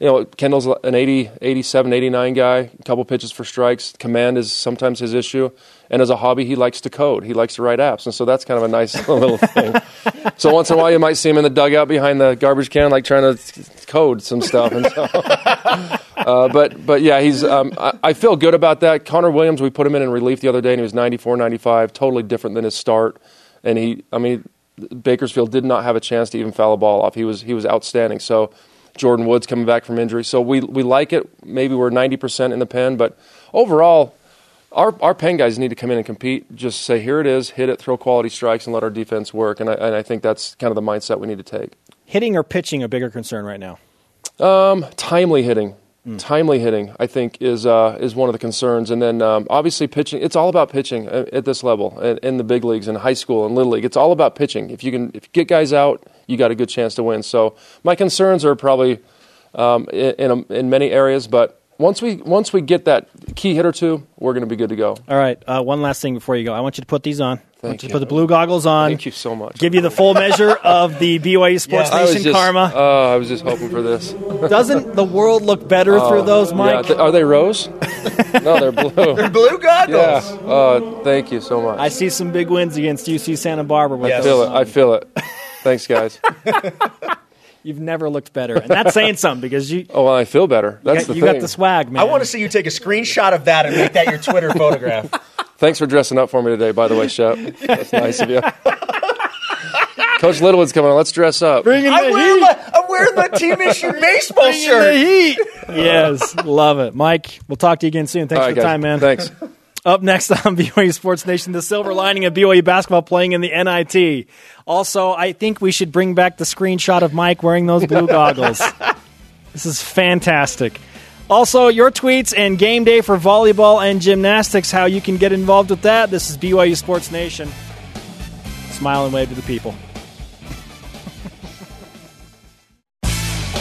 you know, Kendall's an 80, 87, 89 guy, a couple pitches for strikes. Command is sometimes his issue. And as a hobby, he likes to code. He likes to write apps. And so that's kind of a nice little thing. So once in a while, you might see him in the dugout behind the garbage can, like trying to code some stuff. And so, uh, but, but yeah, he's, um, I, I feel good about that. Connor Williams, we put him in in relief the other day, and he was 94, 95, totally different than his start. And he, I mean, Bakersfield did not have a chance to even foul a ball off. He was, he was outstanding. So, Jordan Woods coming back from injury. So we, we like it. Maybe we're 90% in the pen, but overall, our, our pen guys need to come in and compete. Just say, here it is, hit it, throw quality strikes, and let our defense work. And I, and I think that's kind of the mindset we need to take. Hitting or pitching a bigger concern right now? Um, timely hitting. Timely hitting, I think, is uh, is one of the concerns, and then um, obviously pitching. It's all about pitching at, at this level, in, in the big leagues, in high school, and little league. It's all about pitching. If you can, if you get guys out, you got a good chance to win. So my concerns are probably um, in in, in many areas, but once we once we get that key hit or two, we're going to be good to go. All right. Uh, one last thing before you go. I want you to put these on. I want Thank you to put the blue goggles on. Thank you so much. Give you the full measure of the BYU Sports I was Nation just, karma. Oh, I was just hoping for this. Doesn't the world look better through those, Yeah, Mike? th- are they rose? no, they're blue. They're blue goggles. Yeah. Uh, thank you so much. I see some big wins against UC Santa Barbara. With I those feel it. I feel it. Thanks, guys. You've never looked better, and that's saying something because you Oh, well, I feel better. you, That's got, the you thing. got the swag, man. I want to see you take a screenshot of that and make that your Twitter photograph. Thanks for dressing up for me today, by the way, Shep. That's nice of you. Coach Littlewood's coming on. Let's dress up. Bring in I'm wearing, heat. my, I'm wearing my team issue baseball Bring in the heat. yes, love it, Mike. We'll talk to you again soon. Thanks All for right, the guys. time, man. Thanks. Up next on BYU Sports Nation, the silver lining of BYU basketball playing in the NIT. Also, I think we should bring back the screenshot of Mike wearing those blue goggles. This is fantastic. Also, your tweets and game day for volleyball and gymnastics, how you can get involved with that. This is BYU Sports Nation. Smile and wave to the people.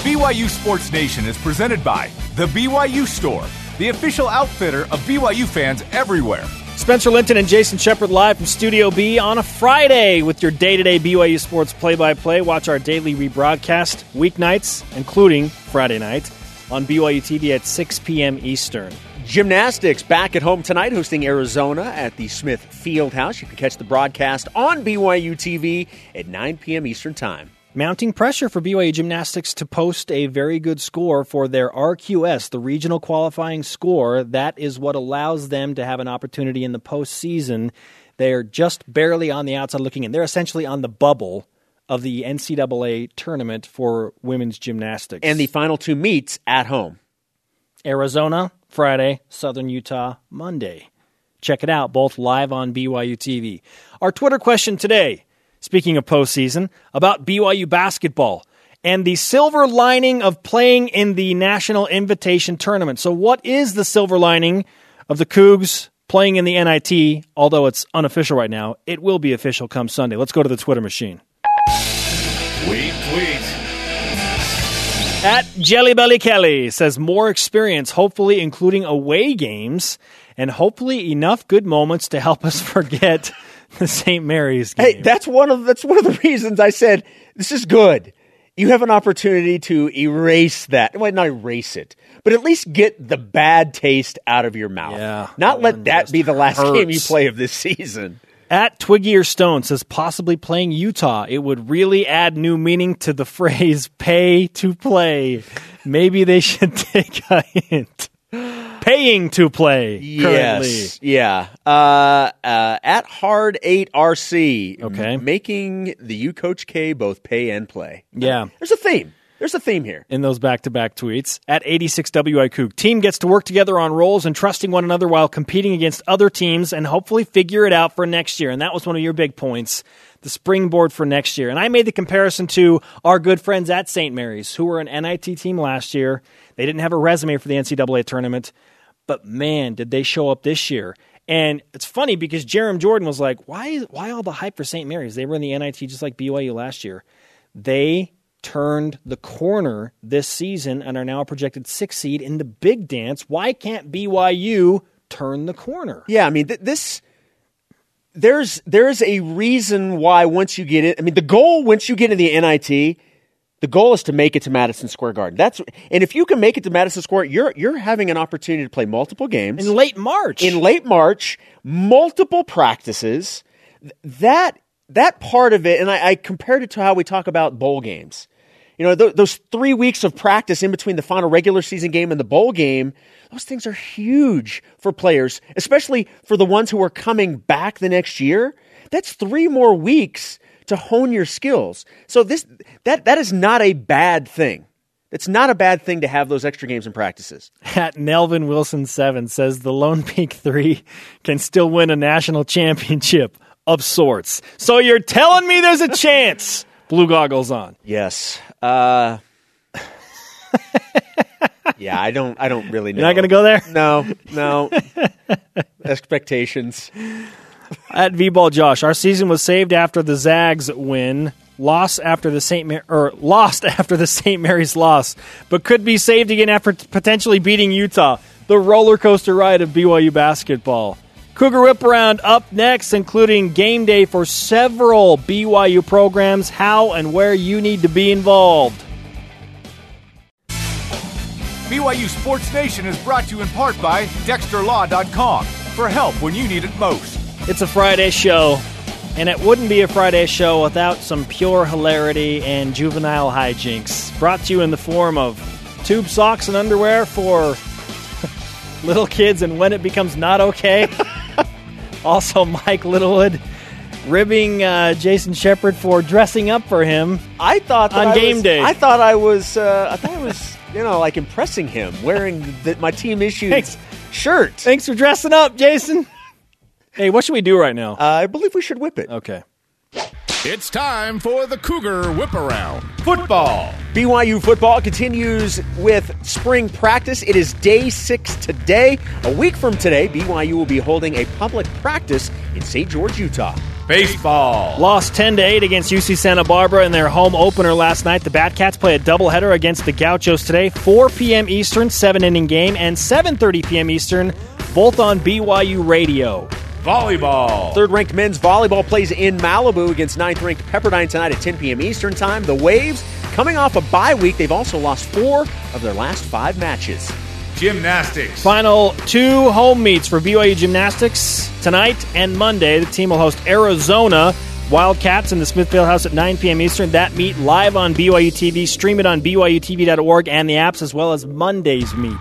BYU Sports Nation is presented by The BYU Store, the official outfitter of BYU fans everywhere. Spencer Linton and Jason Shepard live from Studio B on a Friday with your day to day BYU Sports play by play. Watch our daily rebroadcast weeknights, including Friday night, on BYU TV at 6 p.m. Eastern. Gymnastics back at home tonight, hosting Arizona at the Smith Field House. You can catch the broadcast on BYU TV at 9 p.m. Eastern Time. Mounting pressure for BYU Gymnastics to post a very good score for their RQS, the regional qualifying score. That is what allows them to have an opportunity in the postseason. They're just barely on the outside looking in. They're essentially on the bubble of the NCAA tournament for women's gymnastics. And the final two meets at home. Arizona, Friday, Southern Utah, Monday. Check it out, both live on BYU TV. Our Twitter question today, speaking of postseason, about BYU basketball and the silver lining of playing in the National Invitation Tournament. So, what is the silver lining of the Cougs playing in the NIT? Although it's unofficial right now, it will be official come Sunday. Let's go to the Twitter machine. Tweet, tweet. At Jelly Belly Kelly says more experience, hopefully including away games, and hopefully enough good moments to help us forget the St. Mary's game. Hey, that's one of that's one of the reasons I said this is good. You have an opportunity to erase that. Well, not erase it, but at least get the bad taste out of your mouth. Yeah, Not let that be the last game you play of this season. At Twiggy or Stone says possibly playing Utah. It would really add new meaning to the phrase pay to play. Maybe they should take a hint. Paying to play currently. Yes. Yeah. Uh, uh, at Hard 8 RC. Okay. Making the U Coach K both pay and play. Yeah. There's a theme. There's a theme here. in those back to back tweets. At 86WIQ, team gets to work together on roles and trusting one another while competing against other teams and hopefully figure it out for next year. And that was one of your big points, the springboard for next year. And I made the comparison to our good friends at St. Mary's, who were an NIT team last year. They didn't have a resume for the NCAA tournament, but man, did they show up this year. And it's funny because Jerem Jordan was like, why, why all the hype for St. Mary's? They were in the NIT just like BYU last year. They turned the corner this season and are now a projected six seed in the big dance. Why can't BYU turn the corner? Yeah, I mean th- this. There's there's a reason why once you get in. I mean, the goal once you get in the NIT, The goal is to make it to Madison Square Garden. That's and if you can make it to Madison Square, you're you're having an opportunity to play multiple games In late March. in late March, multiple practices. That that part of it, and I, I compared it to how we talk about bowl games. You know, th- those three weeks of practice in between the final regular season game and the bowl game, those things are huge for players, especially for the ones who are coming back the next year. That's three more weeks to hone your skills. So this that that is not a bad thing. It's not a bad thing to have those extra games and practices. at Nelvin Wilson seven says the Lone Peak three can still win a national championship of sorts. So you're telling me there's a chance? Blue goggles on. Yes. Uh, yeah, I don't. I don't really know. You're not going to go there No, no. Expectations. At V-ball. Josh, our season was saved after the Zags win. Lost after the St. Mar- or lost after the St. Mary's loss, but could be saved again after potentially beating Utah. The roller coaster ride of BYU basketball. Cougar Whip Around up next, including game day for several BYU programs, how and where you need to be involved. BYU Sports Nation is brought to you in part by DexterLaw.com for help when you need it most. It's a Friday show, and it wouldn't be a Friday show without some pure hilarity and juvenile hijinks. Brought to you in the form of tube socks and underwear for little kids and when it becomes not okay. also, Mike Littlewood ribbing uh, Jason Shepard for dressing up for him. I thought that On I game was- day. I thought I was. Uh, I thought I was. You know, like impressing him, wearing the, my team issued Thanks. shirt. Thanks for dressing up, Jason. Hey, what should we do right now? Uh, I believe we should whip it. okay. It's time for the Cougar Whip Around. Football. BYU football continues with spring practice. It is day six today. A week from today, BYU will be holding a public practice in St. George, Utah. Baseball. Lost 10 to 8 against UC Santa Barbara in their home opener last night. The Batcats play a doubleheader against the Gauchos today, 4 p.m. Eastern, 7 inning game, and 7:30 p.m. Eastern, both on BYU Radio. Volleyball. Third ranked men's volleyball plays in Malibu against ninth ranked Pepperdine tonight at 10 p.m. Eastern Time. The Waves, coming off a bye week, they've also lost four of their last five matches. Gymnastics. Final two home meets for BYU gymnastics tonight and Monday. The team will host Arizona Wildcats in the Smith Field House at 9 p.m. Eastern. That meet live on BYU TV. Stream it on BYUTV.org and the apps, as well as Monday's meet.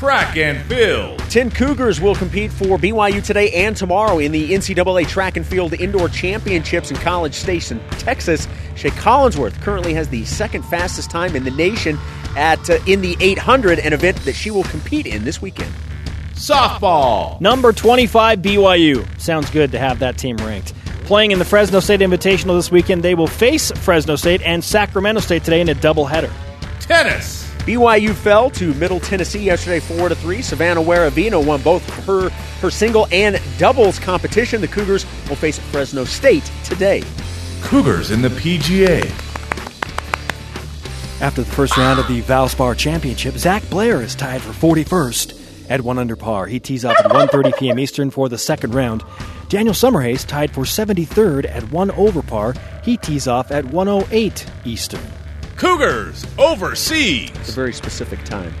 Track and field. 10 Cougars will compete for BYU today and tomorrow in the NCAA Track and Field Indoor Championships in College Station, Texas. Shea Collinsworth currently has the second fastest time in the nation at uh, in the 800, an event that she will compete in this weekend. Softball. Number 25 BYU. Sounds good to have that team ranked. Playing in the Fresno State Invitational this weekend, they will face Fresno State and Sacramento State today in a doubleheader. Tennis. BYU fell to Middle Tennessee yesterday, four to three. Savannah Waravino won both her her single and doubles competition. The Cougars will face Fresno State today. Cougars in the PGA. After the first round of the Valspar Championship, Zach Blair is tied for 41st at one under par. He tees off at 1:30 p.m. Eastern for the second round. Daniel Summerhays tied for 73rd at one over par. He tees off at 108 Eastern. Cougars overseas. It's a very specific time.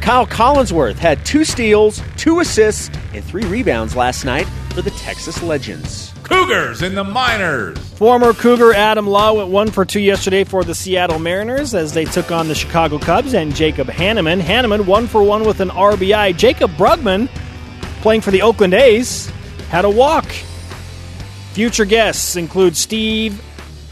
Kyle Collinsworth had two steals, two assists, and three rebounds last night for the Texas Legends. Cougars in the minors. Former Cougar Adam Law went one for two yesterday for the Seattle Mariners as they took on the Chicago Cubs and Jacob Hanneman. Hanneman one for one with an RBI. Jacob Brugman, playing for the Oakland A's, had a walk. Future guests include Steve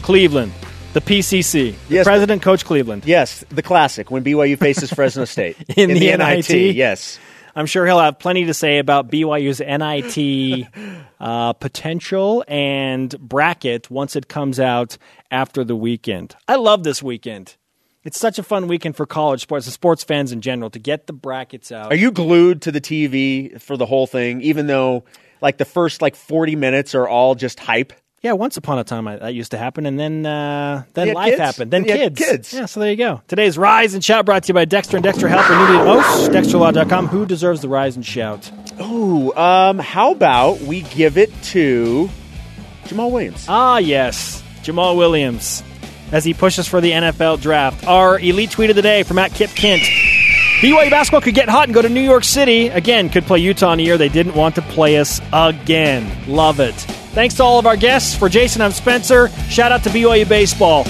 Cleveland, the PCC, the Yes. President Coach Cleveland. Yes, the classic when BYU faces Fresno State In the NIT? Yes. I'm sure he'll have plenty to say about BYU's NIT uh, potential and bracket once it comes out after the weekend. I love this weekend. It's such a fun weekend for college sports, and sports fans in general, to get the brackets out. Are you glued to the TV for the whole thing, even though like the first like 40 minutes are all just hype? Yeah, once upon a time I, that used to happen, and then uh, then life kids. happened, then kids. kids. Yeah, so there you go. Today's Rise and Shout brought to you by Dexter and Dexter Help when needed most. DexterLaw.com. Who deserves the Rise and Shout? Oh, um, how about we give it to Jamaal Williams? Ah, yes, Jamaal Williams, as he pushes for the NFL draft. Our elite tweet of the day from at Kip Kent. BYU basketball could get hot and go to New York City again. Could play Utah in a year they didn't want to play us again. Love it. Thanks to all of our guests. For Jason, I'm Spencer. Shout out to BYU Baseball.